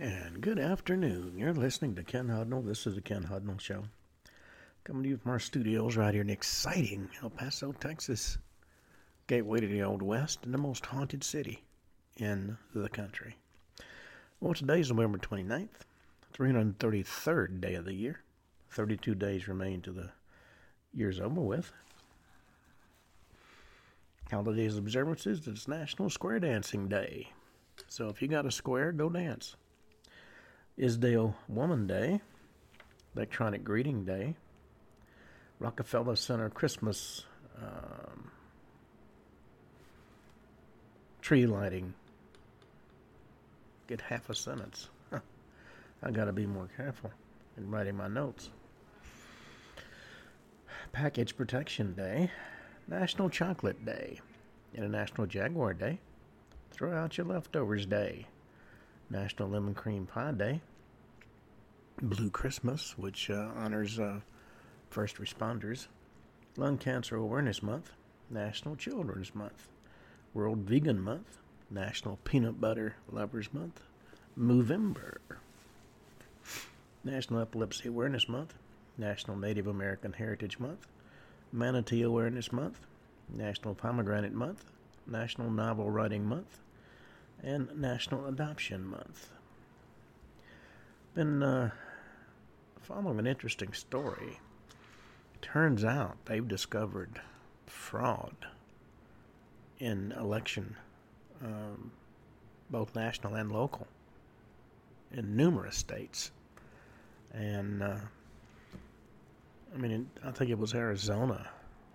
And good afternoon. You're listening to Ken Hudnall. This is the Ken Hudnall Show. Coming to you from our studios right here in exciting El Paso, Texas. Gateway to the Old West and the most haunted city in the country. Well, today's November 29th, 333rd day of the year. 32 days remain to the year's over with. Holidays observances, it's National Square Dancing Day. So if you got a square, go dance. Isdale Woman Day, Electronic Greeting Day, Rockefeller Center Christmas um, tree lighting. Get half a sentence. I got to be more careful in writing my notes. Package Protection Day, National Chocolate Day, International Jaguar Day, Throw Out Your Leftovers Day, National Lemon Cream Pie Day, Blue Christmas, which uh, honors uh, first responders, Lung Cancer Awareness Month, National Children's Month, World Vegan Month, National Peanut Butter Lovers Month, Movember, National Epilepsy Awareness Month, National Native American Heritage Month, Manatee Awareness Month, National Pomegranate Month, National Novel Writing Month, and National Adoption Month. Been uh, following an interesting story. Turns out they've discovered fraud in election, um, both national and local, in numerous states. And uh, I mean, I think it was Arizona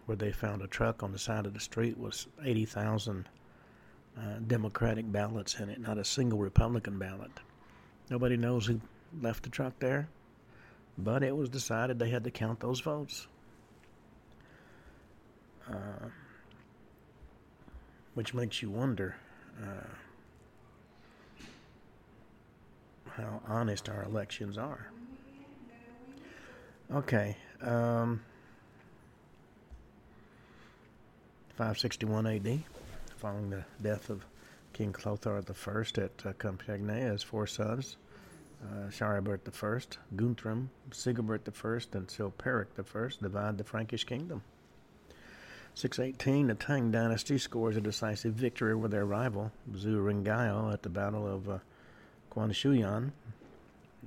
where they found a truck on the side of the street with 80,000 uh, Democratic ballots in it, not a single Republican ballot. Nobody knows who left the truck there, but it was decided they had to count those votes. Uh, which makes you wonder uh, how honest our elections are. Okay. Um, 561 AD, following the death of King Clothar I at uh, Compiègne, his four sons, uh, Charibert I, Guntram, Sigibert I, and Chilperic I divide the Frankish kingdom. 618, the Tang dynasty scores a decisive victory over their rival, Zhou Ronggao, at the Battle of uh, Quanshuyan.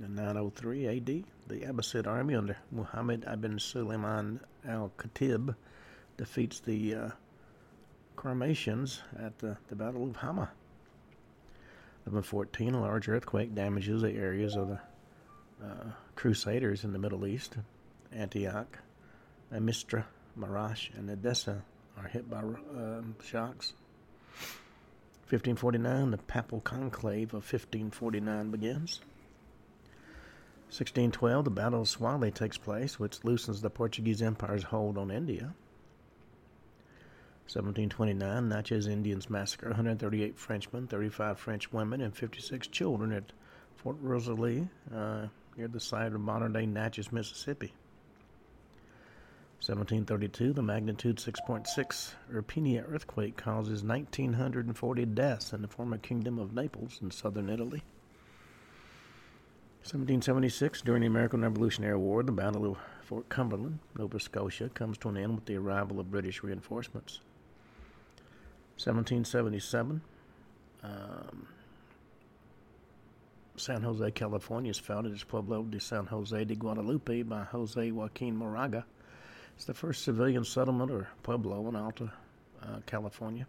In 903 AD, the Abbasid army under Muhammad ibn Sulaiman al-Khatib defeats the uh, at the, the Battle of Hama. 1114, a large earthquake damages the areas of the uh, Crusaders in the Middle East. Antioch, Mistra, Marash, and Edessa are hit by uh, shocks. 1549, the Papal Conclave of 1549 begins. 1612, the Battle of Swale takes place, which loosens the Portuguese Empire's hold on India. 1729, Natchez Indians massacre 138 Frenchmen, 35 French women, and 56 children at Fort Rosalie, uh, near the site of modern day Natchez, Mississippi. 1732, the magnitude 6.6 Irpinia earthquake causes 1,940 deaths in the former Kingdom of Naples in southern Italy. 1776, during the American Revolutionary War, the Battle of Fort Cumberland, Nova Scotia, comes to an end with the arrival of British reinforcements. 1777, um, San Jose, California is founded as Pueblo de San Jose de Guadalupe by Jose Joaquin Moraga. It's the first civilian settlement or pueblo in Alta, uh, California.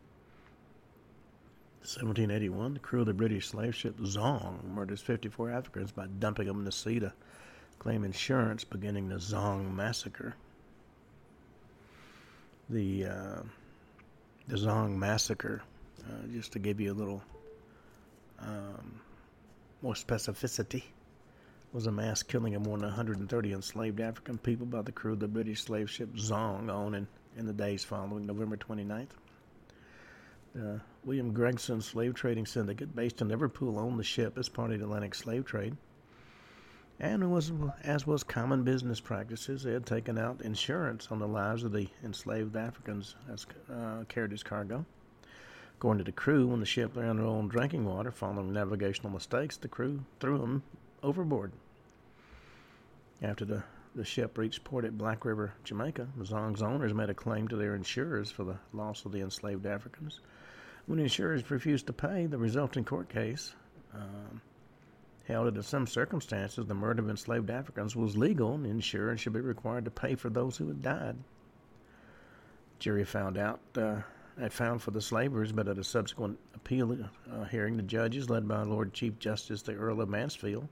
1781, the crew of the British slave ship Zong murders 54 Africans by dumping them in the sea to claim insurance, beginning the Zong massacre. The uh, the Zong massacre, uh, just to give you a little um, more specificity, was a mass killing of more than 130 enslaved African people by the crew of the British slave ship Zong on in, in the days following November 29th. Uh, William Gregson Slave Trading Syndicate, based in Liverpool, owned the ship as part of the Atlantic slave trade. And was, as was common business practices, they had taken out insurance on the lives of the enslaved Africans as uh, carried as cargo. According to the crew, when the ship ran of own drinking water following navigational mistakes, the crew threw them overboard. After the, the ship reached port at Black River, Jamaica, Mazong's owners made a claim to their insurers for the loss of the enslaved Africans. When insurers refused to pay, the resulting court case um, held that in some circumstances the murder of enslaved Africans was legal and insurers should be required to pay for those who had died. Jury found out uh, found for the slavers, but at a subsequent appeal uh, hearing, the judges, led by Lord Chief Justice the Earl of Mansfield,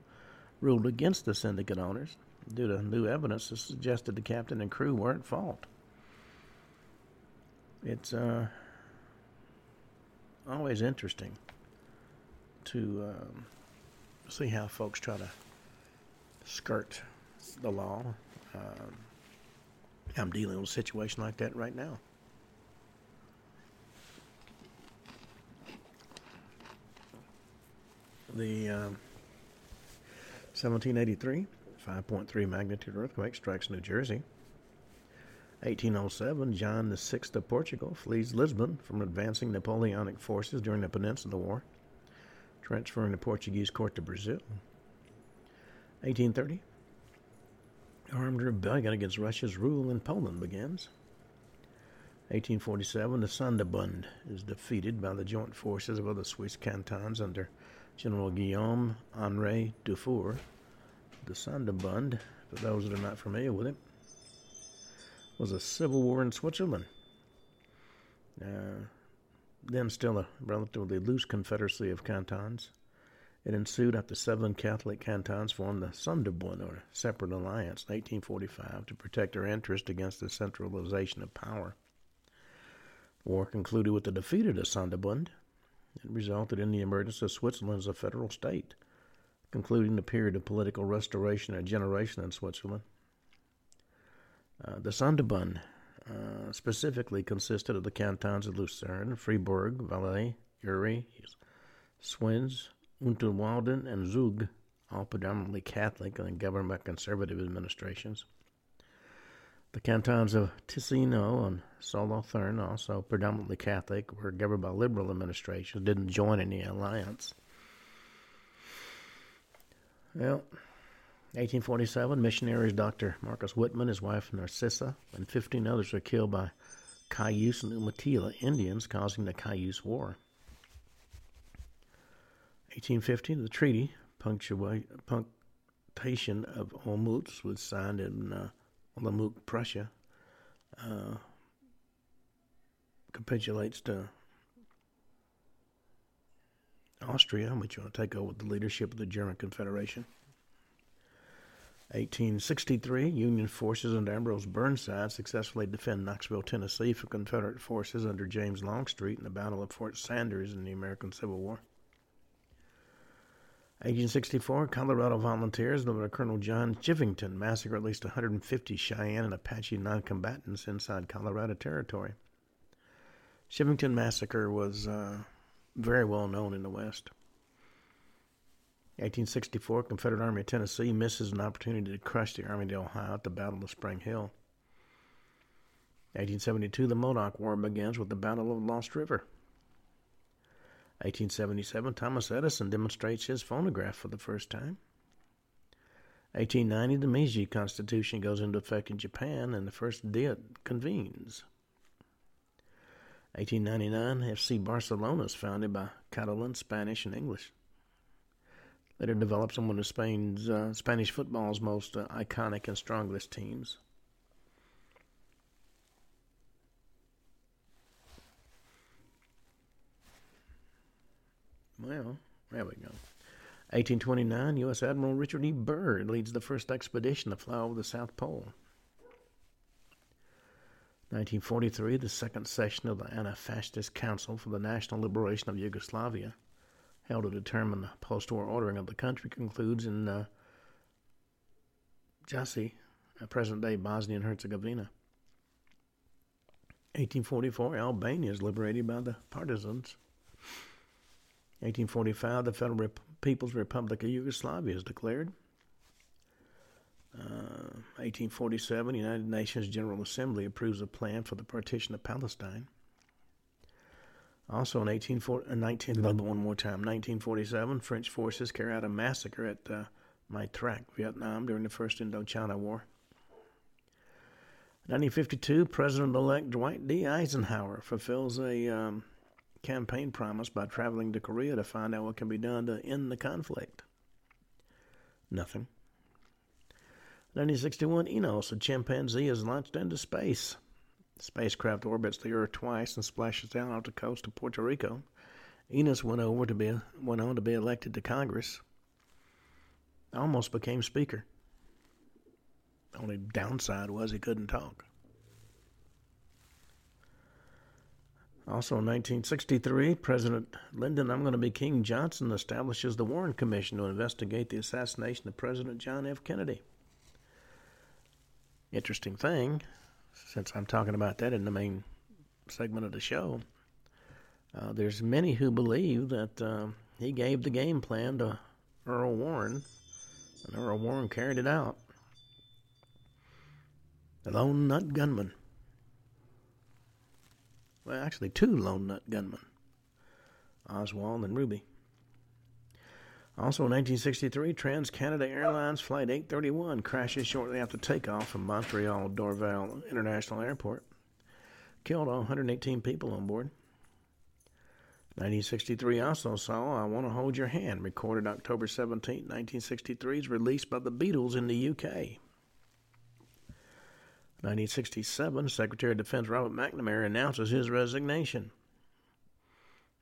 ruled against the syndicate owners due to new evidence that suggested the captain and crew were at fault. It's uh, always interesting to um, see how folks try to skirt the law. Um, I'm dealing with a situation like that right now. The um, 1783 5.3 magnitude earthquake strikes New Jersey. 1807, John VI of Portugal flees Lisbon from advancing Napoleonic forces during the Peninsular War, transferring the Portuguese court to Brazil. 1830, armed rebellion against Russia's rule in Poland begins. 1847, the Sonderbund is defeated by the joint forces of other Swiss cantons under General Guillaume Henri Dufour. The Sonderbund, for those that are not familiar with it, was a civil war in Switzerland. Uh, then still a relatively loose confederacy of cantons. It ensued after seven Catholic cantons formed the Sonderbund, or Separate Alliance, in 1845, to protect their interest against the centralization of power. War concluded with the defeat of the Sonderbund. It resulted in the emergence of Switzerland as a federal state, concluding the period of political restoration and generation in Switzerland. Uh, the Sonderbund uh, specifically consisted of the cantons of Lucerne, Fribourg, Valais, Uri, Schwyz, Unterwalden, and Zug, all predominantly Catholic and governed by conservative administrations. The cantons of Ticino and Solothurn, also predominantly Catholic, were governed by liberal administrations, didn't join any alliance. Well, 1847, missionaries Dr. Marcus Whitman, his wife Narcissa, and 15 others were killed by Cayuse and Umatilla Indians, causing the Cayuse War. 1850, the treaty, Punctation of Olmütz, was signed in uh, Olomouc, Prussia, uh, capitulates to Austria, which will take over the leadership of the German Confederation. 1863, Union forces under Ambrose Burnside successfully defend Knoxville, Tennessee for Confederate forces under James Longstreet in the Battle of Fort Sanders in the American Civil War. 1864, Colorado volunteers by Colonel John Chivington massacre at least 150 Cheyenne and Apache noncombatants inside Colorado Territory. Chivington Massacre was uh, very well known in the West. 1864, Confederate Army of Tennessee misses an opportunity to crush the Army of the Ohio at the Battle of Spring Hill. 1872, the Modoc War begins with the Battle of Lost River. 1877, Thomas Edison demonstrates his phonograph for the first time. 1890, the Meiji Constitution goes into effect in Japan and the first Diet convenes. 1899, FC Barcelona is founded by Catalan, Spanish, and English later developed some of Spain's uh, Spanish football's most uh, iconic and strongest teams. Well, there we go. 1829, U.S. Admiral Richard E. Byrd leads the first expedition to fly over the South Pole. 1943, the second session of the Anti-Fascist Council for the National Liberation of Yugoslavia held to determine the post-war ordering of the country concludes in uh, Jassy, uh, present-day Bosnia and Herzegovina. 1844, Albania is liberated by the partisans. 1845, the Federal Rep- People's Republic of Yugoslavia is declared. Uh, 1847, United Nations General Assembly approves a plan for the partition of Palestine. Also in 1840, uh, 19, one more time, 1947, French forces carry out a massacre at uh, Mai Trak, Vietnam, during the First Indochina War. 1952, President-elect Dwight D. Eisenhower fulfills a um, campaign promise by traveling to Korea to find out what can be done to end the conflict. Nothing. 1961, Enos, a chimpanzee, is launched into space. Spacecraft orbits the Earth twice and splashes down off the coast of Puerto Rico. Enos went over to be went on to be elected to Congress. Almost became Speaker. Only downside was he couldn't talk. Also in 1963, President Lyndon I'm going to be King Johnson establishes the Warren Commission to investigate the assassination of President John F. Kennedy. Interesting thing, since I'm talking about that in the main segment of the show, uh, there's many who believe that uh, he gave the game plan to Earl Warren, and Earl Warren carried it out. The lone nut gunman. Well, actually, two lone nut gunmen, Oswald and Ruby. Also in 1963, Trans Canada Airlines Flight 831 crashes shortly after takeoff from Montreal Dorval International Airport. Killed all 118 people on board. 1963 also saw I Want to Hold Your Hand, recorded October 17, 1963, is released by the Beatles in the UK. 1967, Secretary of Defense Robert McNamara announces his resignation.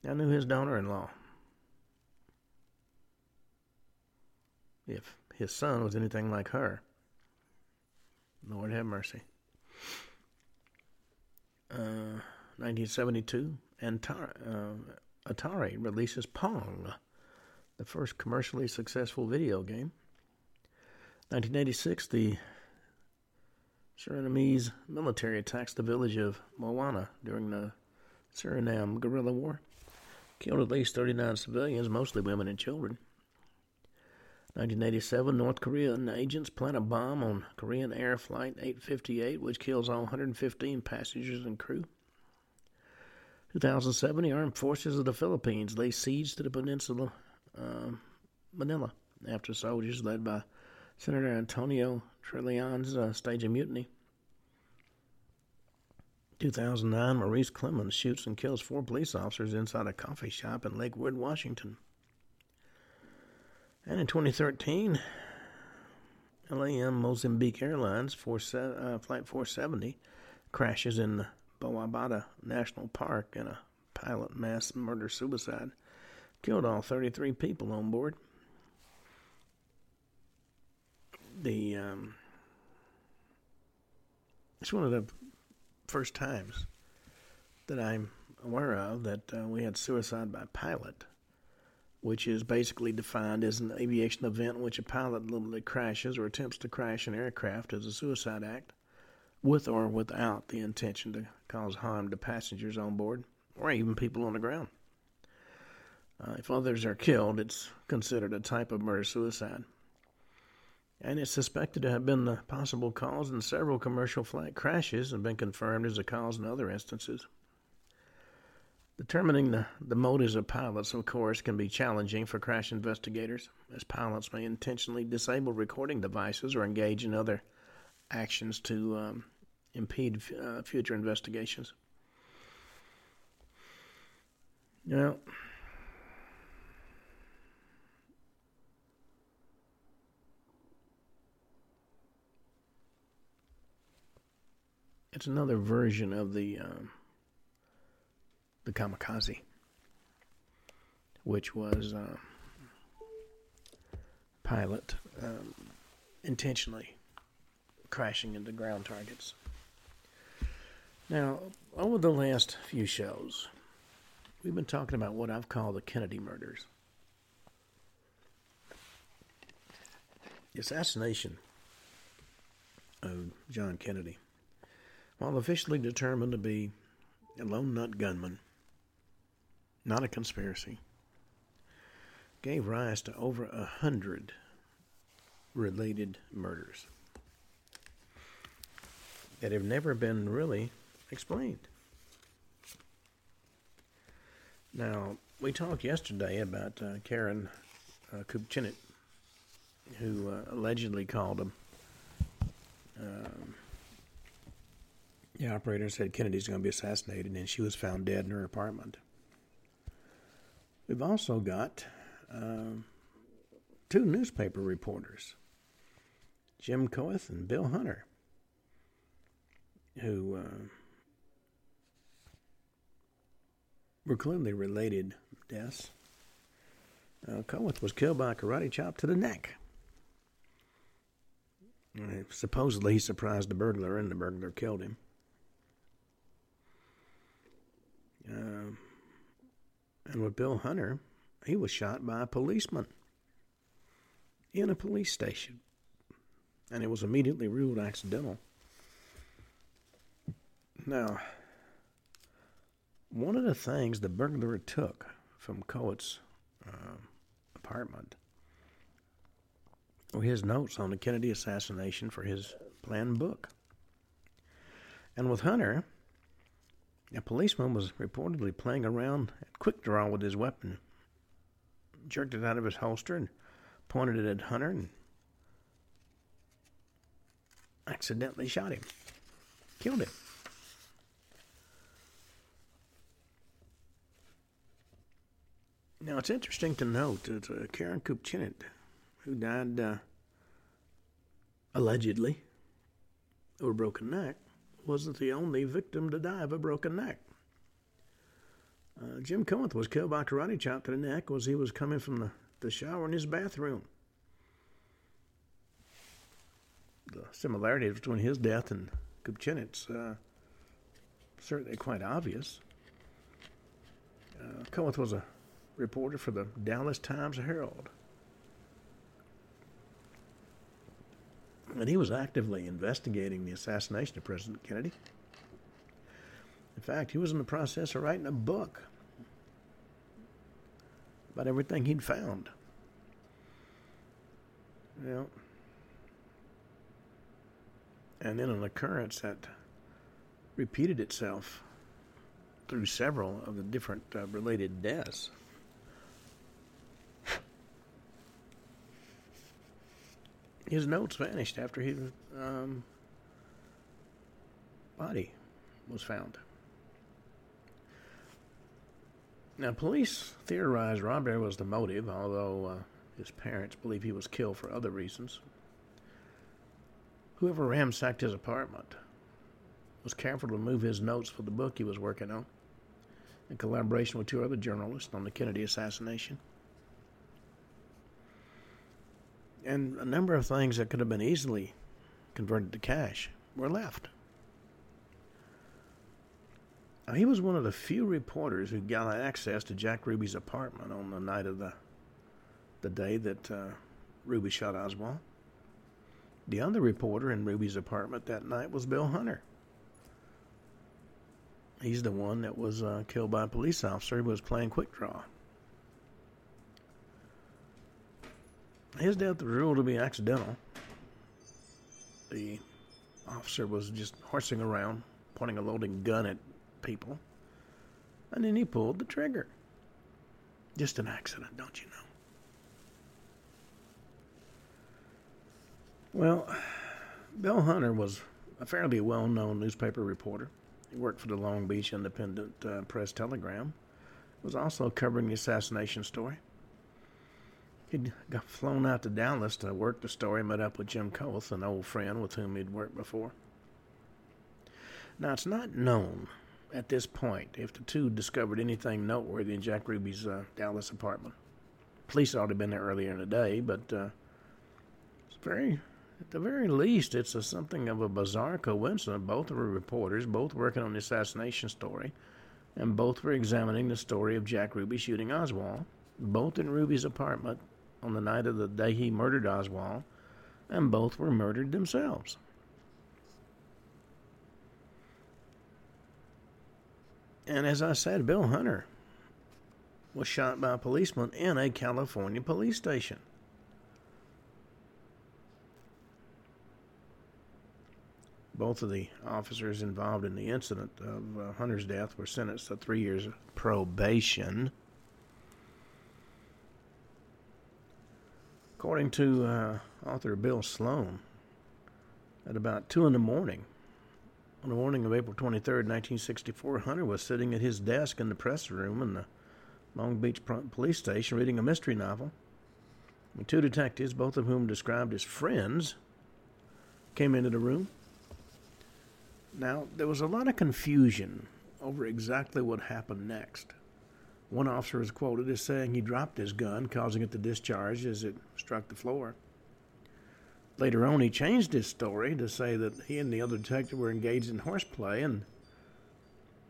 I knew his daughter in law. If his son was anything like her. Lord have mercy. Uh, 1972, Antar- uh, Atari releases Pong, the first commercially successful video game. 1986, the Surinamese military attacks the village of Moiwana during the Suriname guerrilla war. Killed at least 39 civilians, mostly women and children. 1987, North Korean agents plant a bomb on Korean Air Flight 858, which kills all 115 passengers and crew. 2007, the Armed Forces of the Philippines lay siege to the peninsula, uh, Manila, after soldiers led by Senator Antonio Trillanes uh, stage a mutiny. 2009, Maurice Clemmons shoots and kills four police officers inside a coffee shop in Lakewood, Washington. And in 2013, LAM Mozambique Airlines four, uh, Flight 470 crashes in the Bwabwata National Park in a pilot mass murder suicide. Killed all 33 people on board. The um, it's one of the first times that I'm aware of that uh, we had suicide by pilot which is basically defined as an aviation event in which a pilot deliberately crashes or attempts to crash an aircraft as a suicide act, with or without the intention to cause harm to passengers on board or even people on the ground. Uh, if others are killed, it's considered a type of murder suicide. And it's suspected to have been the possible cause in several commercial flight crashes and been confirmed as a cause in other instances. Determining the, the motives of pilots, of course, can be challenging for crash investigators, as pilots may intentionally disable recording devices or engage in other actions to um, impede uh, future investigations. Now, it's another version of the. Um, the kamikaze, which was uh, pilot um, intentionally crashing into ground targets. Now, over the last few shows, we've been talking about what I've called the Kennedy murders. The assassination of John Kennedy, while officially determined to be a lone nut gunman, not a conspiracy, gave rise to over a hundred related murders that have never been really explained. Now, we talked yesterday about uh, Karen uh, Kupcinet, who uh, allegedly called him. Um, the operator said Kennedy's going to be assassinated, and she was found dead in her apartment. We've also got um, two newspaper reporters, Jim Koethe and Bill Hunter, who uh, were clearly related deaths. Uh, Koethe was killed by a karate chop to the neck. Uh, supposedly, he surprised the burglar, and the burglar killed him. Uh, and with Bill Hunter, he was shot by a policeman in a police station, and it was immediately ruled accidental. Now, one of the things the burglar took from Koethe's uh, apartment were his notes on the Kennedy assassination for his planned book. And with Hunter, a policeman was reportedly playing around at quick draw with his weapon, jerked it out of his holster and pointed it at Hunter and accidentally shot him, killed him. Now, it's interesting to note that uh, Karen Kupcinet, who died uh, allegedly of a broken neck, wasn't the only victim to die of a broken neck. Uh, Jim Koethe was killed by a karate chop to the neck as he was coming from the, the shower in his bathroom. The similarities between his death and Kupcinet's uh, certainly quite obvious. Uh, was a reporter for the Dallas Times Herald. And he was actively investigating the assassination of President Kennedy. In fact, he was in the process of writing a book about everything he'd found. Yeah. And then an occurrence that repeated itself through several of the different uh, related deaths. His notes vanished after his um, body was found. Now, police theorize robbery was the motive, although uh, his parents believe he was killed for other reasons. Whoever ransacked his apartment was careful to move his notes for the book he was working on, in collaboration with two other journalists on the Kennedy assassination. And a number of things that could have been easily converted to cash were left. Now, he was one of the few reporters who got access to Jack Ruby's apartment on the night of the the day that uh, Ruby shot Oswald. The other reporter in Ruby's apartment that night was Bill Hunter. He's the one that was uh, killed by a police officer who was playing quick draw. His death was ruled to be accidental. The officer was just horsing around, pointing a loading gun at people, and then he pulled the trigger. Just an accident, don't you know? Well, Bill Hunter was a fairly well known newspaper reporter. He worked for the Long Beach Independent uh, Press Telegram. Was also covering the assassination story. He'd got flown out to Dallas to work the story, met up with Jim Koethe, an old friend with whom he'd worked before. Now, it's not known at this point if the two discovered anything noteworthy in Jack Ruby's uh, Dallas apartment. Police had already been there earlier in the day, but uh, it's very, at the very least, it's a, something of a bizarre coincidence. Both were reporters, both working on the assassination story, and both were examining the story of Jack Ruby shooting Oswald, both in Ruby's apartment on the night of the day he murdered Oswald, and both were murdered themselves. And as I said, Bill Hunter was shot by a policeman in a California police station. Both of the officers involved in the incident of uh, Hunter's death were sentenced to three years probation. According to uh, author Bill Sloan, at about 2 in the morning, on the morning of April 23, 1964, Hunter was sitting at his desk in the press room in the Long Beach police station reading a mystery novel. When two detectives, both of whom described as friends, came into the room. Now, there was a lot of confusion over exactly what happened next. One officer is quoted as saying he dropped his gun, causing it to discharge as it struck the floor. Later on, he changed his story to say that he and the other detective were engaged in horseplay and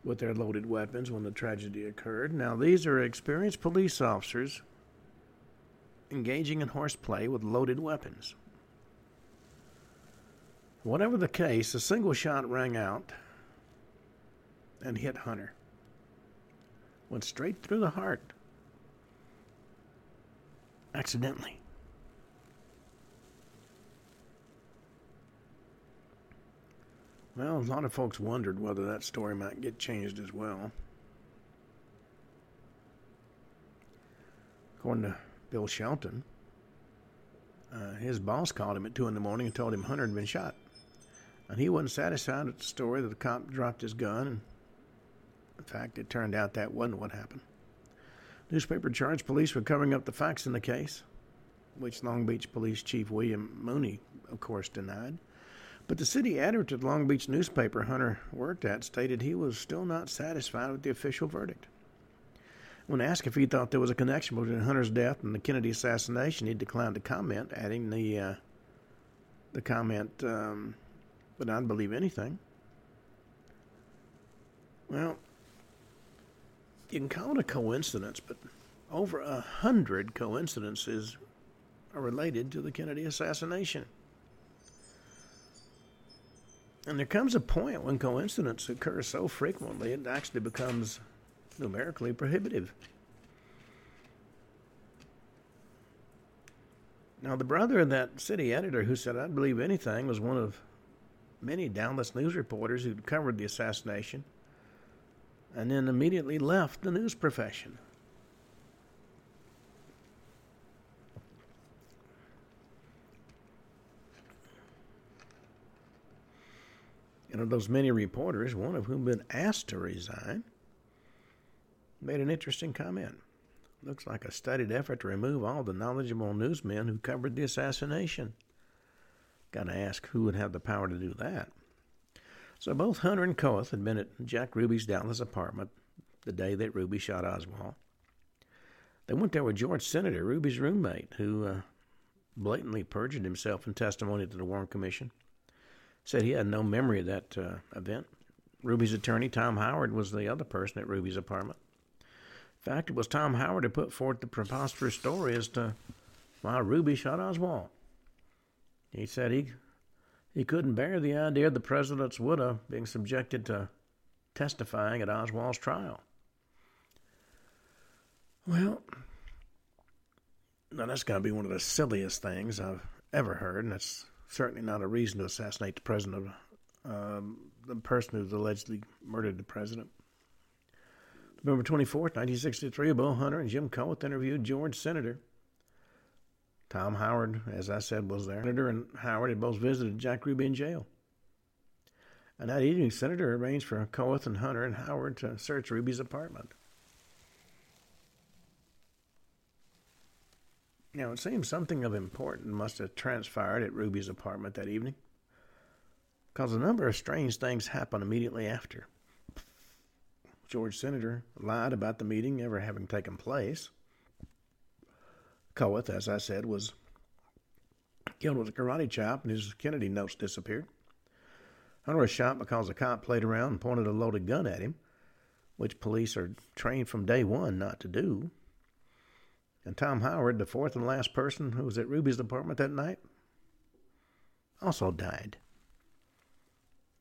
with their loaded weapons when the tragedy occurred. Now, these are experienced police officers engaging in horseplay with loaded weapons. Whatever the case, a single shot rang out and hit Hunter. Went straight through the heart. Accidentally. Well, a lot of folks wondered whether that story might get changed as well. According to Bill Shelton, uh, his boss called him at 2 in the morning and told him Hunter had been shot. And he wasn't satisfied with the story that the cop dropped his gun. And in fact, it turned out that wasn't what happened. Newspaper charged police with covering up the facts in the case, which Long Beach Police Chief William Mooney, of course, denied. But the city editor to the Long Beach newspaper Hunter worked at stated he was still not satisfied with the official verdict. When asked if he thought there was a connection between Hunter's death and the Kennedy assassination, he declined to comment, adding the uh, the comment, um, "But I'd believe anything." Well, you can call it a coincidence, but over a hundred coincidences are related to the Kennedy assassination. And there comes a point when coincidence occurs so frequently it actually becomes numerically prohibitive. Now, the brother of that city editor who said, I'd believe anything, was one of many Dallas news reporters who'd covered the assassination and then immediately left the news profession. And of those many reporters, one of whom had been asked to resign, made an interesting comment. Looks like a studied effort to remove all the knowledgeable newsmen who covered the assassination. Got to ask who would have the power to do that. So both Hunter and Koethe had been at Jack Ruby's Dallas apartment the day that Ruby shot Oswald. They went there with George Senator, Ruby's roommate, who uh, blatantly perjured himself in testimony to the Warren Commission said he had no memory of that uh, event. Ruby's attorney, Tom Howard, was the other person at Ruby's apartment. In fact, it was Tom Howard who put forth the preposterous story as to why Ruby shot Oswald. He said he he couldn't bear the idea of the president's widow being subjected to testifying at Oswald's trial. Well, now that's got to be one of the silliest things I've ever heard, and that's certainly not a reason to assassinate the president of um, the person who's allegedly murdered the president. November 24th, 1963, Bill Hunter and Jim Koethe interviewed George Senator. Tom Howard, as I said, was there. Senator and Howard had both visited Jack Ruby in jail. And that evening, Senator arranged for Koethe and Hunter and Howard to search Ruby's apartment. Now, it seems something of importance must have transpired at Ruby's apartment that evening, because a number of strange things happened immediately after. George Senator lied about the meeting ever having taken place. Koethe, as I said, was killed with a karate chop, and his Kennedy notes disappeared. Hunter was shot because a cop played around and pointed a loaded gun at him, which police are trained from day one not to do. And Tom Howard, the fourth and last person who was at Ruby's apartment that night, also died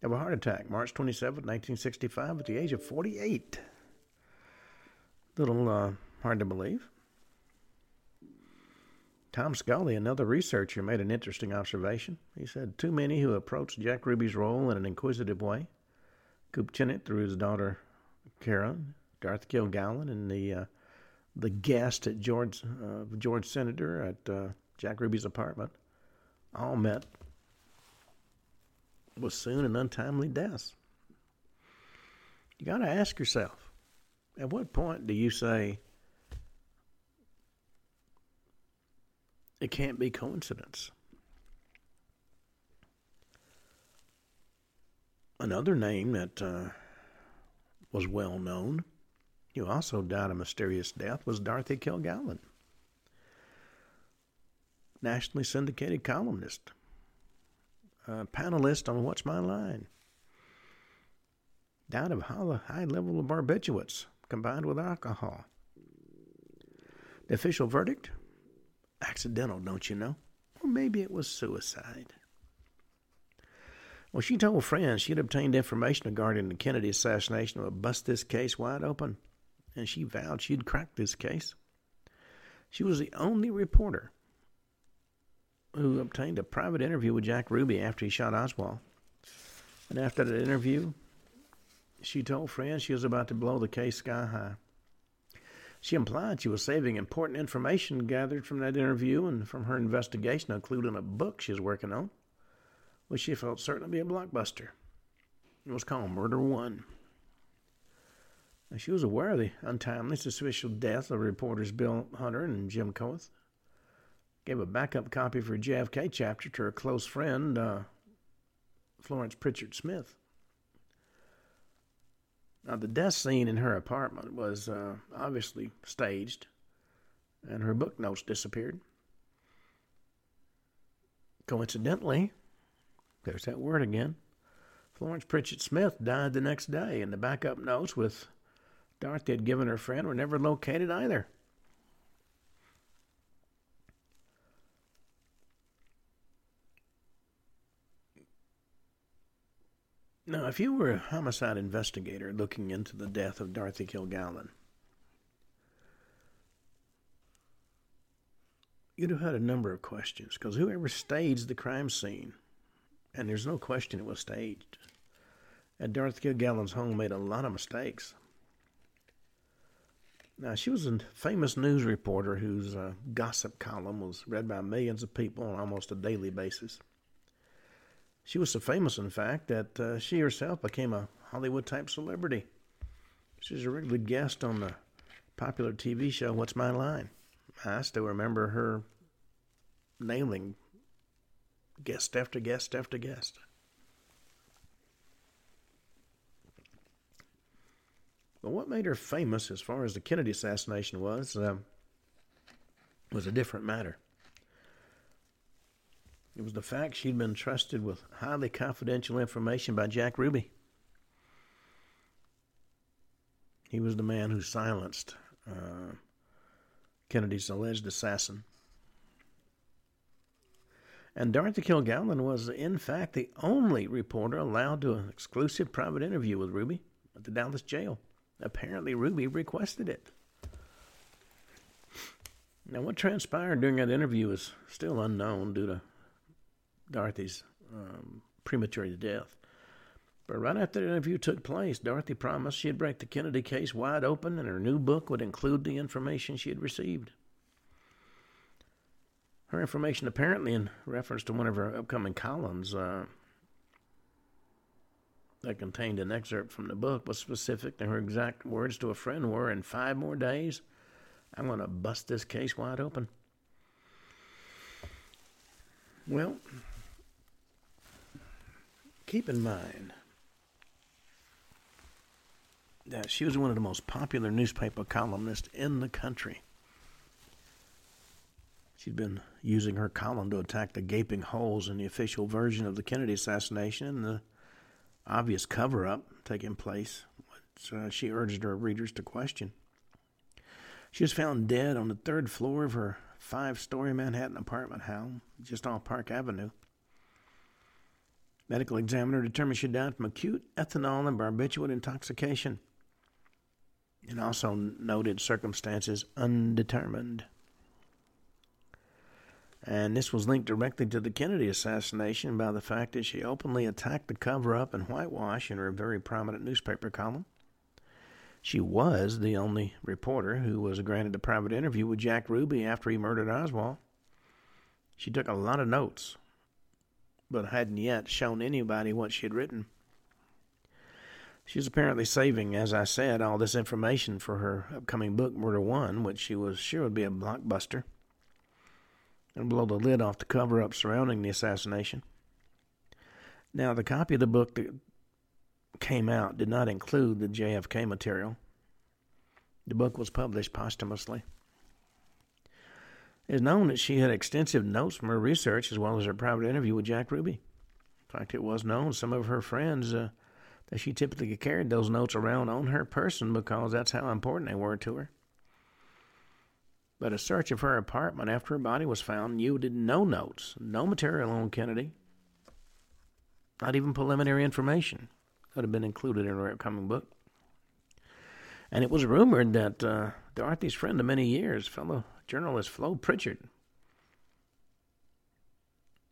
of a heart attack March 27, 1965, at the age of 48. Little uh, hard to believe. Tom Scully, another researcher, made an interesting observation. He said, Too many who approached Jack Ruby's role in an inquisitive way. Kupcinet, through his daughter Karen, Dorothy Kilgallen, and the uh, the guest at George uh, George Senator at uh, Jack Ruby's apartment, all met with soon and untimely deaths. You got to ask yourself, at what point do you say it can't be coincidence? Another name that uh, was well known, who also died a mysterious death, was Dorothy Kilgallen, nationally syndicated columnist, a panelist on What's My Line. Died of high level of barbiturates combined with alcohol. The official verdict? Accidental, don't you know? Or maybe it was suicide. Well, she told friends she had obtained information regarding the Kennedy assassination that would bust this case wide open, and she vowed she'd crack this case. She was the only reporter who obtained a private interview with Jack Ruby after he shot Oswald. And after that interview, she told friends she was about to blow the case sky high. She implied she was saving important information gathered from that interview and from her investigation, including a book she was working on which she felt certain to be a blockbuster. It was called Murder One. Now, she was aware of the untimely, suspicious death of reporters Bill Hunter and Jim Coates. Gave a backup copy for JFK chapter to her close friend, uh, Florence Pritchett Smith. Now, the death scene in her apartment was uh, obviously staged, and her book notes disappeared. Coincidentally, there's that word again. Florence Pritchett Smith died the next day, and the backup notes with Dorothy had given her friend were never located either. Now, if you were a homicide investigator looking into the death of Dorothy Kilgallen, you'd have had a number of questions because whoever staged the crime scene and there's no question it was staged. at Dorothy Kilgallen's home made a lot of mistakes. Now, she was a famous news reporter whose uh, gossip column was read by millions of people on almost a daily basis. She was so famous, in fact, that uh, she herself became a Hollywood type celebrity. She was a regular guest on the popular TV show What's My Line. I still remember her nailing guest after guest after guest. But what made her famous, as far as the Kennedy assassination was, um, was a different matter. It was the fact she'd been trusted with highly confidential information by Jack Ruby. He was the man who silenced uh, Kennedy's alleged assassin and Dorothy Kilgallen was, in fact, the only reporter allowed to an exclusive private interview with Ruby at the Dallas jail. Apparently, Ruby requested it. Now, what transpired during that interview is still unknown due to Dorothy's um, premature death. But right after the interview took place, Dorothy promised she'd break the Kennedy case wide open and her new book would include the information she had received. Her information, apparently in reference to one of her upcoming columns uh, that contained an excerpt from the book, was specific to her exact words to a friend were In five more days, I'm going to bust this case wide open. Well, keep in mind that she was one of the most popular newspaper columnists in the country. She'd been using her column to attack the gaping holes in the official version of the Kennedy assassination and the obvious cover up taking place, which uh, she urged her readers to question. She was found dead on the third floor of her five story Manhattan apartment house just off Park Avenue. Medical examiner determined she died from acute ethanol and barbiturate intoxication, and also noted circumstances undetermined. And this was linked directly to the Kennedy assassination by the fact that she openly attacked the cover up and whitewash in her very prominent newspaper column. She was the only reporter who was granted a private interview with Jack Ruby after he murdered Oswald. She took a lot of notes, but hadn't yet shown anybody what she had written. She was apparently saving, as I said, all this information for her upcoming book, Murder One, which she was sure would be a blockbuster and blow the lid off the cover up surrounding the assassination. Now, the copy of the book that came out did not include the JFK material. The book was published posthumously. Is known that she had extensive notes from her research as well as her private interview with Jack Ruby. In fact, it was known some of her friends uh, that she typically carried those notes around on her person because that's how important they were to her. But a search of her apartment after her body was found yielded no notes, no material on Kennedy, not even preliminary information could have been included in her upcoming book. And it was rumored that uh, Dorothy's friend of many years, fellow journalist Flo Pritchett,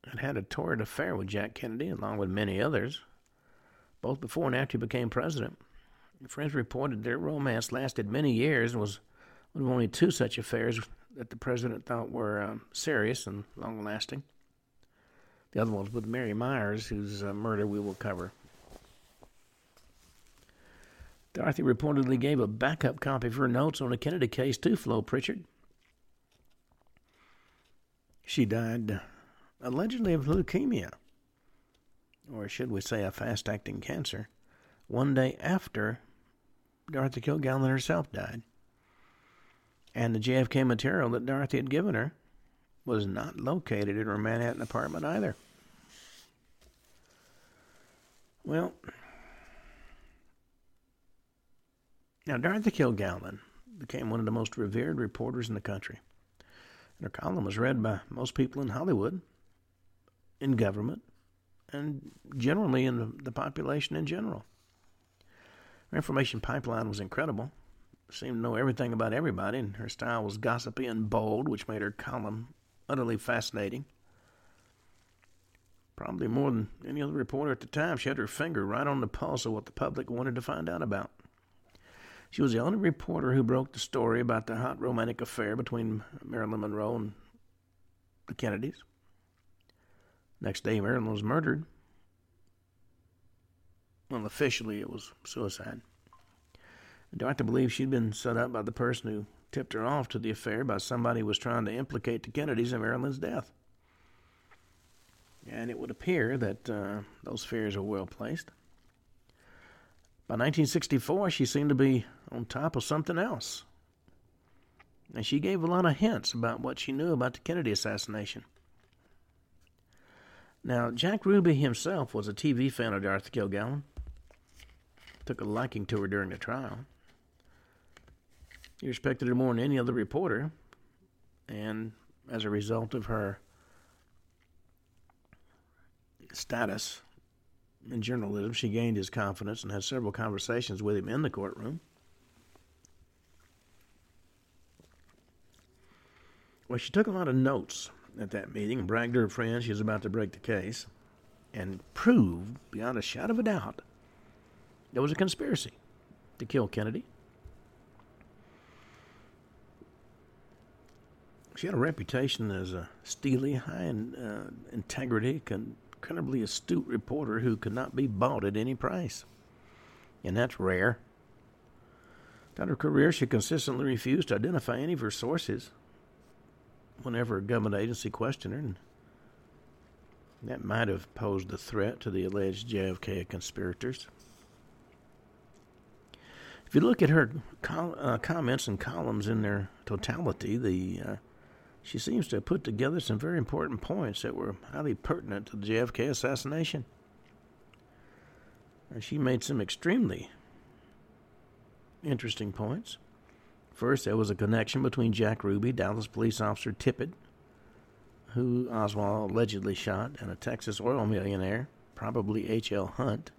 had had a torrid affair with Jack Kennedy, along with many others, both before and after he became president. Friends reported their romance lasted many years and was one of only two such affairs that the president thought were um, serious and long lasting. The other one was with Mary Myers, whose uh, murder we will cover. Dorothy reportedly gave a backup copy of her notes on the Kennedy case to Flo Pritchett. She died allegedly of leukemia, or should we say a fast acting cancer, one day after Dorothy Kilgallen herself died. And the JFK material that Dorothy had given her was not located in her Manhattan apartment either. Well, now Dorothy Kilgallen became one of the most revered reporters in the country. And her column was read by most people in Hollywood, in government, and generally in the, the population in general. Her information pipeline was incredible seemed to know everything about everybody, and her style was gossipy and bold, which made her column utterly fascinating. Probably more than any other reporter at the time, she had her finger right on the pulse of what the public wanted to find out about. She was the only reporter who broke the story about the hot romantic affair between Marilyn Monroe and the Kennedys. Next day, Marilyn was murdered. Well, officially, it was suicide. The Doctor believed she'd been set up by the person who tipped her off to the affair by somebody who was trying to implicate the Kennedys in Marilyn's death. And it would appear that uh, those fears were well placed. By 1964, she seemed to be on top of something else. And she gave a lot of hints about what she knew about the Kennedy assassination. Now, Jack Ruby himself was a TV fan of Dorothy Kilgallen, took a liking to her during the trial. He respected her more than any other reporter, and as a result of her status in journalism, she gained his confidence and had several conversations with him in the courtroom. Well, she took a lot of notes at that meeting and bragged to her friends she was about to break the case and proved beyond a shadow of a doubt there was a conspiracy to kill Kennedy She had a reputation as a steely, high in, uh, integrity, incredibly astute reporter who could not be bought at any price. And that's rare. Throughout her career, she consistently refused to identify any of her sources whenever a government agency questioned her. And that might have posed a threat to the alleged JFK conspirators. If you look at her uh, comments and columns in their totality, the uh, she seems to have put together some very important points that were highly pertinent to the JFK assassination. And she made some extremely interesting points. First, there was a connection between Jack Ruby, Dallas police officer Tippit, who Oswald allegedly shot, and a Texas oil millionaire, probably H.L. Hunt,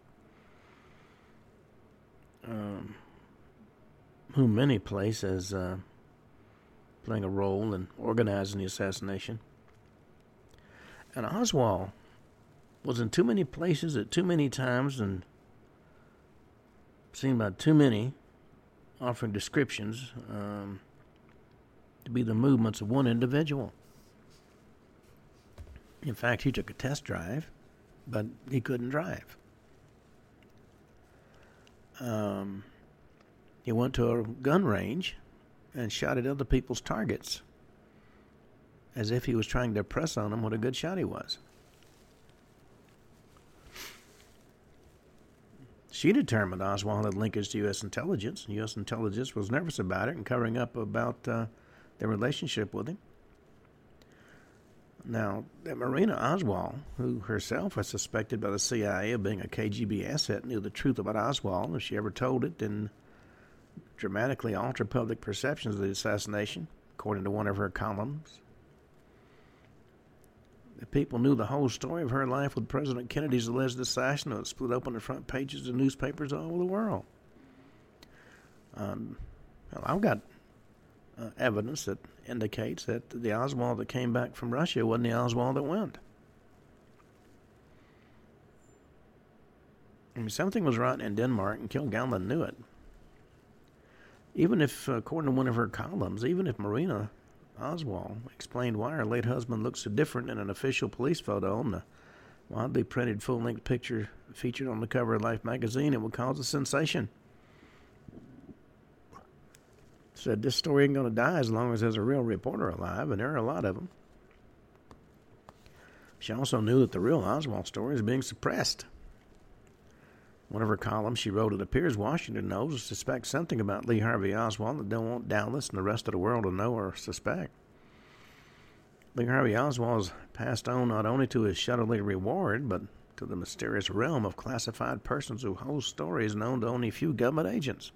um, whom many place as uh, playing a role in organizing the assassination. And Oswald was in too many places at too many times and seen by too many, offering descriptions um, to be the movements of one individual. In fact, he took a test drive, but he couldn't drive. Um, he went to a gun range and shot at other people's targets as if he was trying to press on them what a good shot he was. She determined Oswald had linkage to U.S. intelligence. And U.S. intelligence was nervous about it and covering up about uh, their relationship with him. Now, that Marina Oswald, who herself was suspected by the CIA of being a KGB asset, knew the truth about Oswald. If she ever told it, then dramatically alter public perceptions of the assassination, according to one of her columns. If people knew the whole story of her life with President Kennedy's alleged assassin, it would split open the front pages of newspapers all over the world. Um, well, I've got uh, evidence that indicates that the Oswald that came back from Russia wasn't the Oswald that went. I mean, something was rotten in Denmark, and Kilgallen knew it. Even if, according to one of her columns, even if Marina Oswald explained why her late husband looked so different in an official police photo on the widely printed full length picture featured on the cover of Life magazine, it would cause a sensation. Said this story ain't going to die as long as there's a real reporter alive, and there are a lot of them. She also knew that the real Oswald story is being suppressed. One of her columns, she wrote, It appears Washington knows or suspects something about Lee Harvey Oswald that don't want Dallas and the rest of the world to know or suspect. Lee Harvey Oswald has passed on not only to his shadowy reward, but to the mysterious realm of classified persons whose whole story is known to only a few government agents.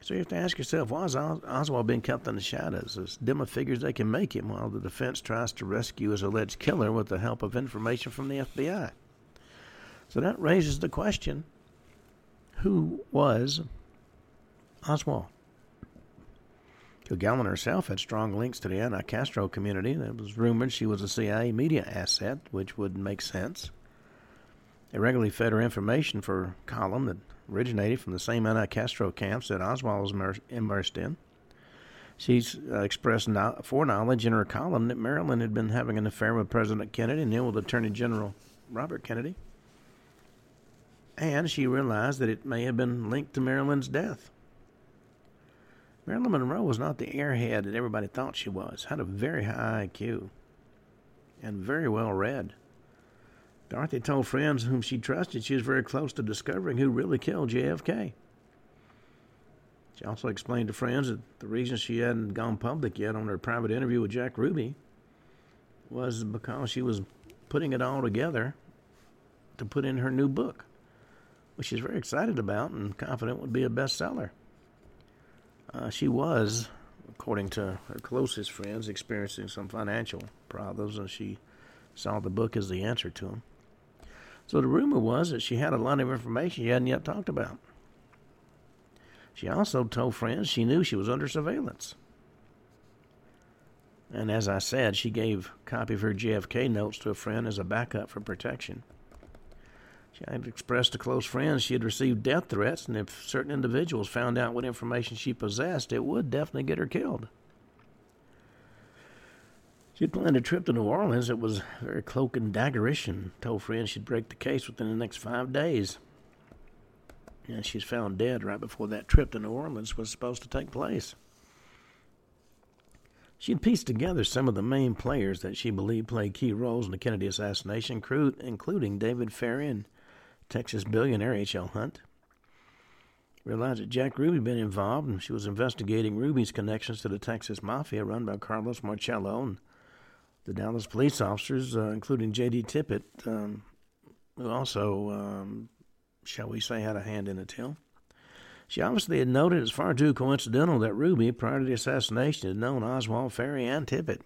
So you have to ask yourself, why is Oswald being kept in the shadows, as dim a figure as they can make him, while the defense tries to rescue his alleged killer with the help of information from the FBI? So that raises the question who was Oswald? Kilgallen herself had strong links to the anti Castro community. It was rumored she was a CIA media asset, which would make sense. They regularly fed her information for a column that originated from the same anti Castro camps that Oswald was immersed in. She's uh, expressed no- foreknowledge in her column that Marilyn had been having an affair with President Kennedy and then with Attorney General Robert Kennedy and she realized that it may have been linked to Marilyn's death. Marilyn Monroe was not the airhead that everybody thought she was, had a very high IQ, and very well read. Dorothy told friends whom she trusted she was very close to discovering who really killed JFK. She also explained to friends that the reason she hadn't gone public yet on her private interview with Jack Ruby was because she was putting it all together to put in her new book which she's very excited about and confident would be a bestseller. Uh, she was, according to her closest friends, experiencing some financial problems, and she saw the book as the answer to them. So the rumor was that she had a lot of information she hadn't yet talked about. She also told friends she knew she was under surveillance. And as I said, she gave a copy of her JFK notes to a friend as a backup for protection. She had expressed to close friends she had received death threats, and if certain individuals found out what information she possessed, it would definitely get her killed. She had planned a trip to New Orleans that was very cloak and daggerish and told friends she'd break the case within the next five days. And she's found dead right before that trip to New Orleans was supposed to take place. She had pieced together some of the main players that she believed played key roles in the Kennedy assassination, crew, including David and Texas billionaire H.L. Hunt. Realized that Jack Ruby had been involved, and she was investigating Ruby's connections to the Texas Mafia run by Carlos Marcello and the Dallas police officers, uh, including J.D. Tippit, um, who also, um, shall we say, had a hand in the till. She obviously had noted it's far too coincidental that Ruby, prior to the assassination, had known Oswald Ferrie and Tippit.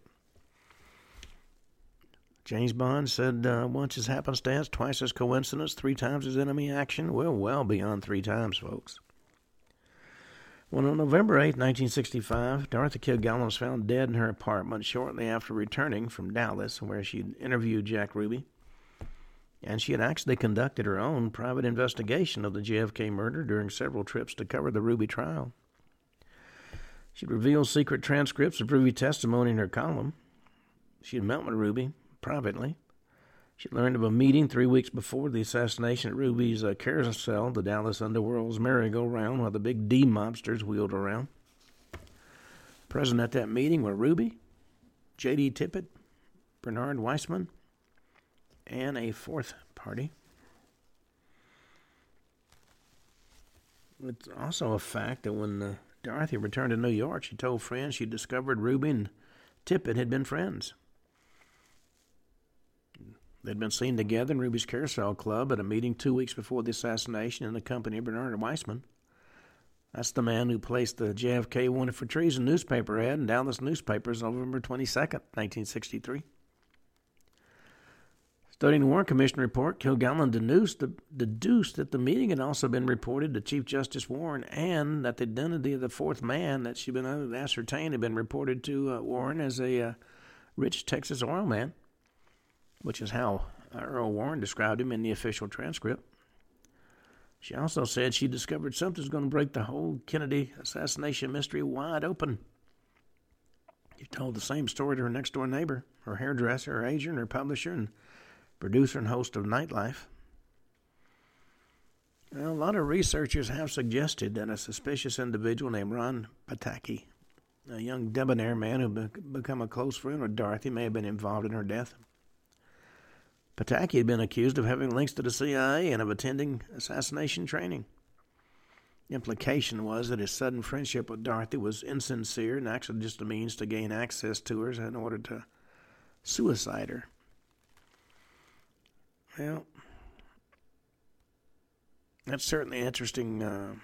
James Bond said uh, once as happenstance, twice as coincidence, three times as enemy action. We're well beyond three times, folks. Well, on November 8, 1965, Dorothy Kilgallen was found dead in her apartment shortly after returning from Dallas, where she would interviewed Jack Ruby. And she had actually conducted her own private investigation of the JFK murder during several trips to cover the Ruby trial. She'd revealed secret transcripts of Ruby testimony in her column. She had met with Ruby privately. She learned of a meeting three weeks before the assassination at Ruby's uh, carousel, the Dallas Underworld's merry-go-round, while the big D mobsters wheeled around. Present at that meeting were Ruby, J.D. Tippit, Bernard Weissman, and a fourth party. It's also a fact that when uh, Dorothy returned to New York, she told friends she discovered Ruby and Tippit had been friends. They'd been seen together in Ruby's Carousel Club at a meeting two weeks before the assassination in the company of Bernard Weissman. That's the man who placed the JFK Wanted for Treason newspaper ad in Dallas newspapers November 22nd, 1963. Studying the Warren Commission report, Kilgallen deduced, deduced that the meeting had also been reported to Chief Justice Warren and that the identity of the fourth man that she'd been able to ascertain had been reported to uh, Warren as a uh, rich Texas oil man which is how Earl Warren described him in the official transcript. She also said she discovered something's going to break the whole Kennedy assassination mystery wide open. She told the same story to her next door neighbor, her hairdresser, her agent, her publisher, and producer and host of Nightlife. A lot of researchers have suggested that a suspicious individual named Ron Pataky, a young debonair man who became a close friend with Dorothy, may have been involved in her death. Pataky had been accused of having links to the CIA and of attending assassination training. The implication was that his sudden friendship with Dorothy was insincere and actually just a means to gain access to her in order to suicide her. Well, that's certainly an interesting uh,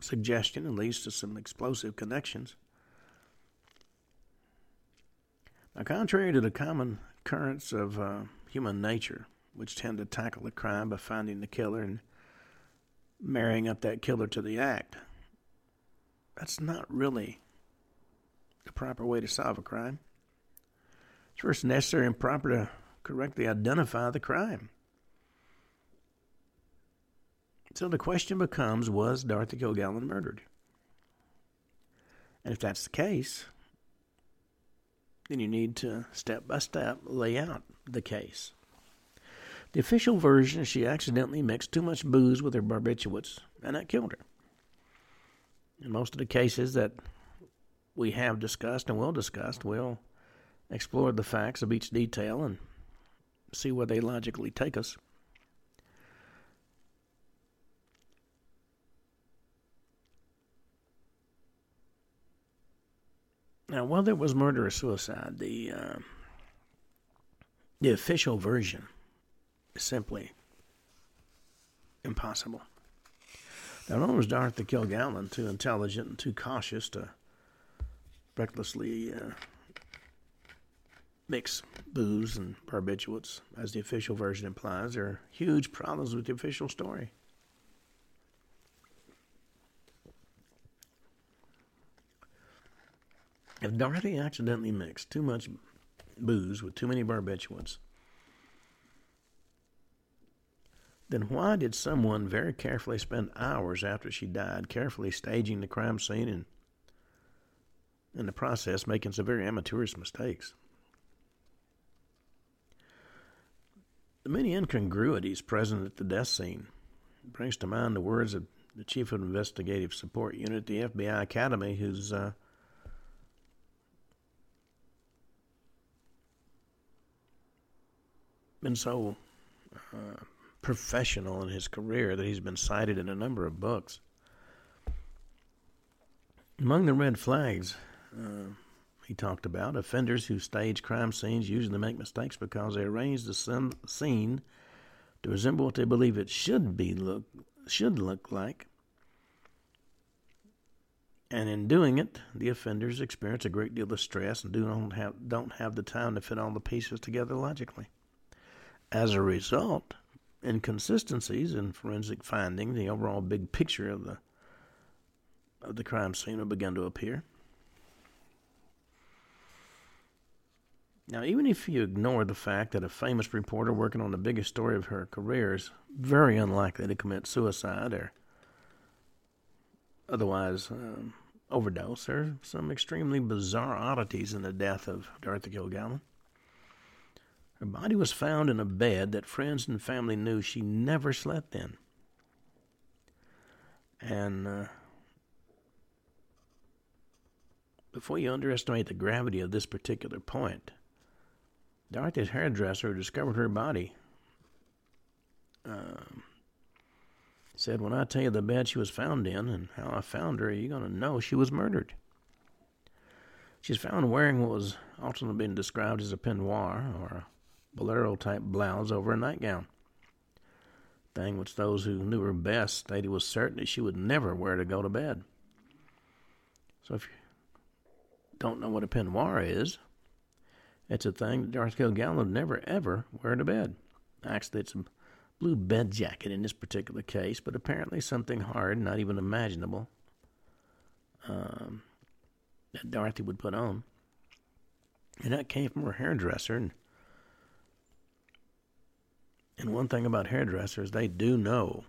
suggestion and leads to some explosive connections. Now, contrary to the common currents of uh, human nature, which tend to tackle the crime by finding the killer and marrying up that killer to the act. That's not really the proper way to solve a crime. It's first necessary and proper to correctly identify the crime. So the question becomes was Dorothy Kilgallen murdered? And if that's the case, then you need to step by step lay out the case. The official version she accidentally mixed too much booze with her barbiturates, and that killed her. In most of the cases that we have discussed and will discuss, we'll explore the facts of each detail and see where they logically take us. Now, whether it was murder or suicide, the uh, the official version is simply impossible. Now, known as Dorothy Kilgallen, too intelligent and too cautious to recklessly uh, mix booze and barbiturates, as the official version implies. There are huge problems with the official story. If Dorothy accidentally mixed too much booze with too many barbiturates, then why did someone very carefully spend hours after she died carefully staging the crime scene and in the process making some very amateurish mistakes? The many incongruities present at the death scene brings to mind the words of the Chief of Investigative Support Unit at the FBI Academy, who's uh, been so uh, professional in his career that he's been cited in a number of books. Among the red flags uh, he talked about, offenders who stage crime scenes usually make mistakes because they arrange the scene to resemble what they believe it should be look should look like. And in doing it, the offenders experience a great deal of stress and do not have don't have the time to fit all the pieces together logically. As a result, inconsistencies in forensic finding, the overall big picture of the of the crime scene would begin to appear. Now, even if you ignore the fact that a famous reporter working on the biggest story of her career is very unlikely to commit suicide or otherwise um, overdose, there are some extremely bizarre oddities in the death of Dorothy Kilgallen. Her body was found in a bed that friends and family knew she never slept in. And uh, before you underestimate the gravity of this particular point, Dorothy's hairdresser who discovered her body uh, said, When I tell you the bed she was found in and how I found her, you're going to know she was murdered. She's found wearing what was often been described as a peignoir or a bolero type blouse over a nightgown. Thing which those who knew her best stated was certain that she would never wear to go to bed. So if you don't know what a peignoir is, it's a thing that Dorothy Kilgallen would never ever wear to bed. Actually, it's a blue bed jacket in this particular case, but apparently something hard, not even imaginable, um, that Dorothy would put on. And that came from her hairdresser. And, and one thing about hairdressers, they do know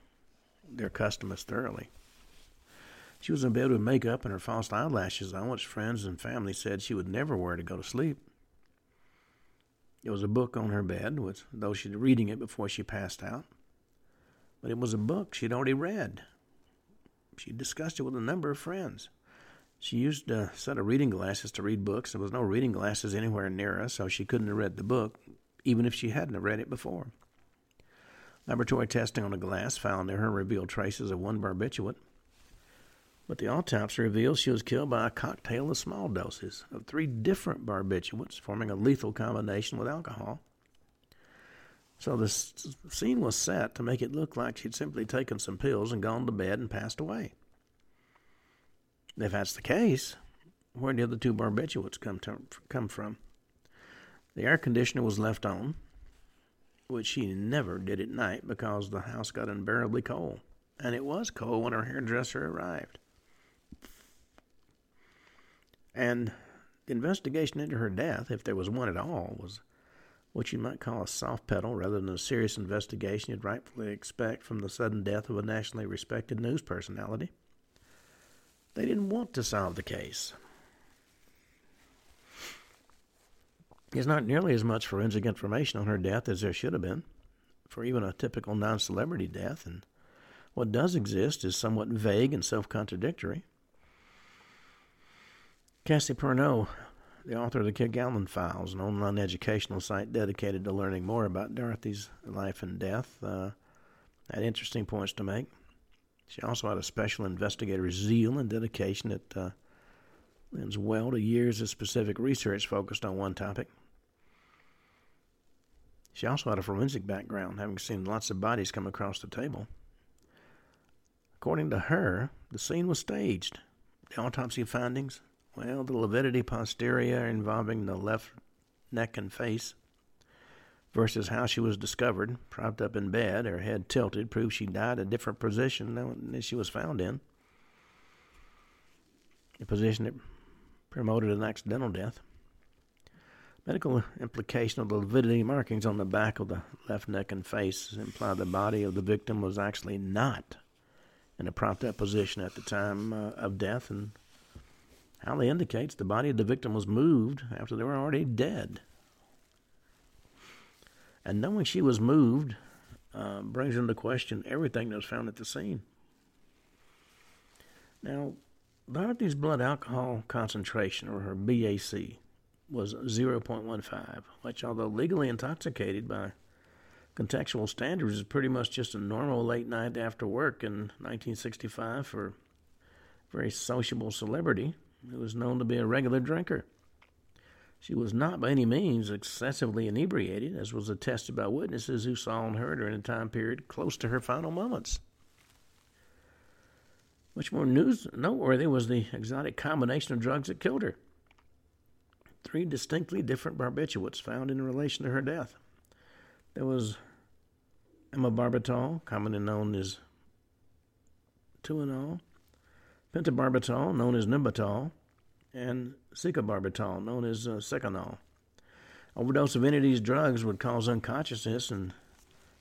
their customers thoroughly. She was in bed with makeup and her false eyelashes on, which friends and family said she would never wear to go to sleep. There was a book on her bed, which, though she'd reading it before she passed out. But it was a book she'd already read. She discussed it with a number of friends. She used a set of reading glasses to read books. There was no reading glasses anywhere near her, so she couldn't have read the book, even if she hadn't read it before. Laboratory testing on the glass found near her revealed traces of one barbiturate, but the autopsy reveals she was killed by a cocktail of small doses of three different barbiturates, forming a lethal combination with alcohol. So the scene was set to make it look like she'd simply taken some pills and gone to bed and passed away. If that's the case, where did the two barbiturates come, to, come from? The air conditioner was left on, which she never did at night because the house got unbearably cold. And it was cold when her hairdresser arrived. And the investigation into her death, if there was one at all, was what you might call a soft pedal rather than a serious investigation you'd rightfully expect from the sudden death of a nationally respected news personality. They didn't want to solve the case. There's not nearly as much forensic information on her death as there should have been for even a typical non celebrity death, and what does exist is somewhat vague and self contradictory. Cassie Pernot, the author of the Kilgallen Files, an online educational site dedicated to learning more about Dorothy's life and death, uh, had interesting points to make. She also had a special investigator's zeal and dedication that uh, lends well to years of specific research focused on one topic. She also had a forensic background, having seen lots of bodies come across the table. According to her, the scene was staged. The autopsy findings, well, the lividity posterior involving the left neck and face versus how she was discovered, propped up in bed, her head tilted, proves she died a different position than she was found in. A position that promoted an accidental death. Medical implication of the lividity markings on the back of the left neck and face imply the body of the victim was actually not in a propped up position at the time uh, of death and Halley indicates the body of the victim was moved after they were already dead. And knowing she was moved uh, brings into question everything that was found at the scene. Now, Dorothy's blood alcohol concentration, or her BAC, was 0.15, which, although legally intoxicated by contextual standards, is pretty much just a normal late night after work in 1965 for a very sociable celebrity who was known to be a regular drinker. She was not by any means excessively inebriated, as was attested by witnesses who saw and heard her in a time period close to her final moments. Much more news noteworthy was the exotic combination of drugs that killed her. Three distinctly different barbiturates found in relation to her death. There was amobarbital, commonly known as Tuinal, pentobarbital, known as Nembutal, and secobarbital, known as uh. Overdose of any of these drugs would cause unconsciousness in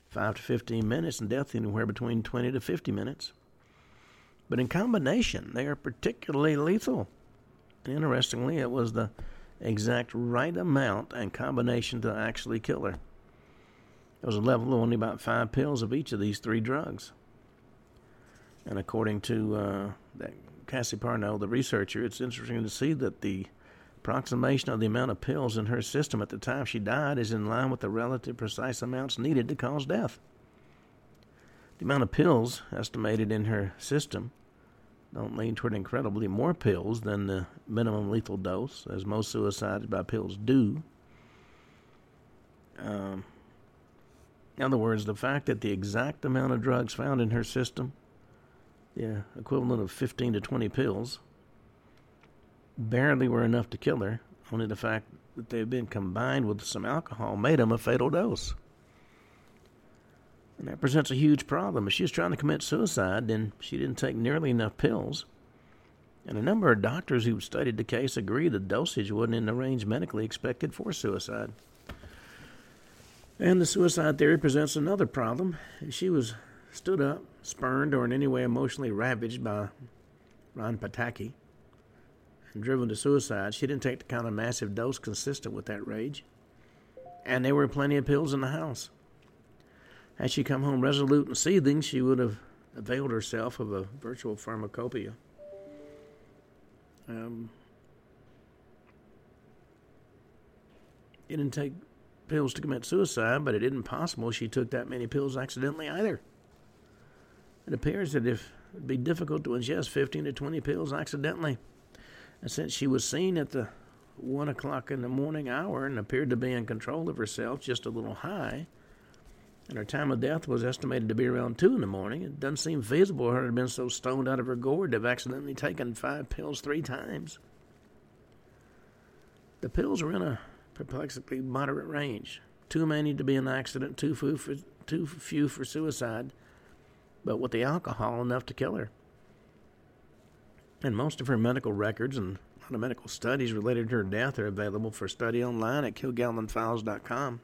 5 to 15 minutes and death anywhere between 20 to 50 minutes. But in combination, they are particularly lethal. Interestingly, it was the exact right amount and combination to actually kill her. There was a level of only about five pills of each of these three drugs. And according to uh, that Cassie Parnell, the researcher, it's interesting to see that the approximation of the amount of pills in her system at the time she died is in line with the relative precise amounts needed to cause death. The amount of pills estimated in her system don't lean toward incredibly more pills than the minimum lethal dose, as most suicides by pills do. Um, in other words, the fact that the exact amount of drugs found in her system, the equivalent of 15 to 20 pills, barely were enough to kill her, only the fact that they had been combined with some alcohol made them a fatal dose. And that presents a huge problem. If she was trying to commit suicide, then she didn't take nearly enough pills. And a number of doctors who studied the case agree the dosage wasn't in the range medically expected for suicide. And the suicide theory presents another problem. If She was stood up, spurned, or in any way emotionally ravaged by Ron Pataky and driven to suicide. She didn't take the kind of massive dose consistent with that rage. And there were plenty of pills in the house. Had she come home resolute and seething, she would have availed herself of a virtual pharmacopoeia. Um, it didn't take pills to commit suicide, but it isn't possible she took that many pills accidentally either. It appears that if it'd be difficult to ingest 15 to 20 pills accidentally, and since she was seen at the one o'clock in the morning hour and appeared to be in control of herself, just a little high, and her time of death was estimated to be around 2 in the morning. It doesn't seem feasible her to have been so stoned out of her gourd to have accidentally taken five pills three times. The pills were in a perplexingly moderate range. Too many to be an accident, too few for, too few for suicide, but with the alcohol enough to kill her. And most of her medical records and a lot of medical studies related to her death are available for study online at kilgallenfiles.com.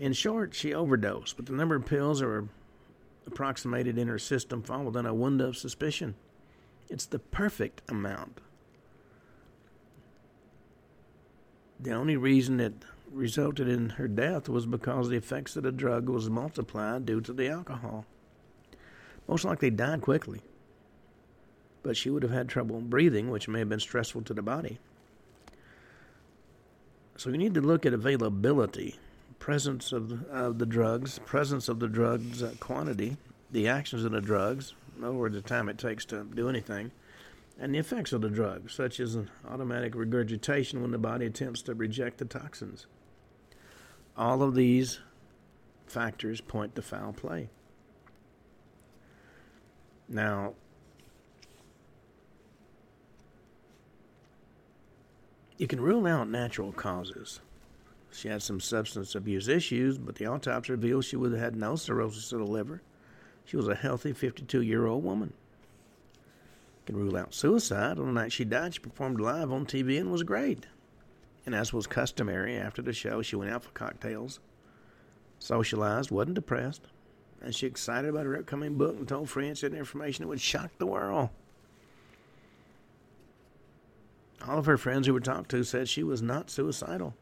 In short, she overdosed, but the number of pills are approximated in her system fall within a window of suspicion. It's the perfect amount. The only reason it resulted in her death was because the effects of the drug was multiplied due to the alcohol. Most likely died quickly, but she would have had trouble breathing, which may have been stressful to the body. So you need to look at availability presence of the, of the drugs, presence of the drugs uh, quantity, the actions of the drugs, in other words, the time it takes to do anything, and the effects of the drugs, such as an automatic regurgitation when the body attempts to reject the toxins. All of these factors point to foul play. Now, you can rule out natural causes. She had some substance abuse issues, but the autopsy revealed she would have had no cirrhosis of the liver. She was a healthy 52 year old woman. Can rule out suicide. On the night she died, she performed live on TV and was great. And as was customary, after the show, she went out for cocktails, socialized, wasn't depressed, and she excited about her upcoming book and told friends that information that would shock the world. All of her friends who were talked to said she was not suicidal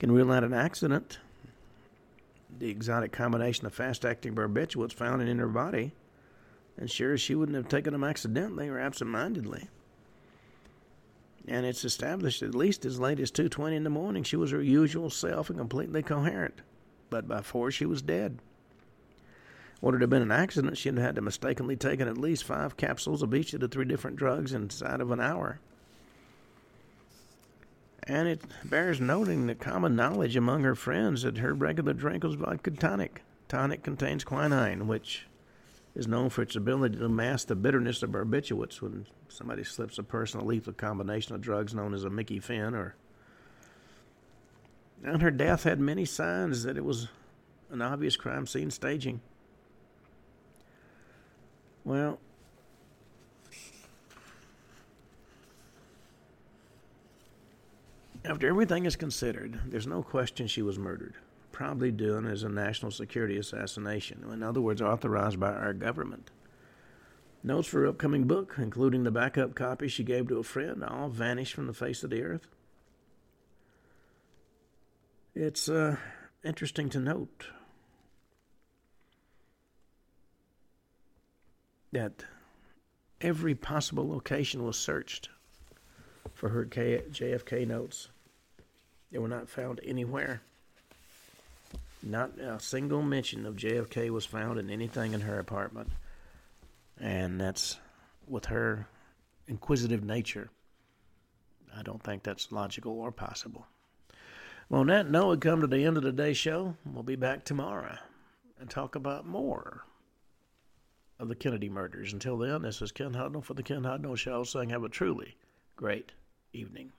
can rule out an accident. The exotic combination of fast acting barbiturates found in her body And ensures she wouldn't have taken them accidentally or absent mindedly. And it's established at least as late as 2.20 in the morning she was her usual self and completely coherent. But by 4 she was dead. Would it have been an accident, she'd have had to mistakenly taken at least five capsules of each of the three different drugs inside of an hour and it bears noting the common knowledge among her friends that her regular drink was vodka tonic. Tonic contains quinine, which is known for its ability to mask the bitterness of barbiturates when somebody slips a person a lethal combination of drugs known as a Mickey Finn or and her death had many signs that it was an obvious crime scene staging. Well, After everything is considered, there's no question she was murdered, probably done as a national security assassination, in other words, authorized by our government. Notes for her upcoming book, including the backup copy she gave to a friend, all vanished from the face of the earth. It's uh, interesting to note that every possible location was searched for her JFK notes. They were not found anywhere. Not a single mention of JFK was found in anything in her apartment. And that's with her inquisitive nature. I don't think that's logical or possible. Well, on that note, we come to the end of today's show. We'll be back tomorrow and talk about more of the Kennedy murders. Until then, this is Ken Hudnall for the Ken Hudnall Show saying have a truly great evening.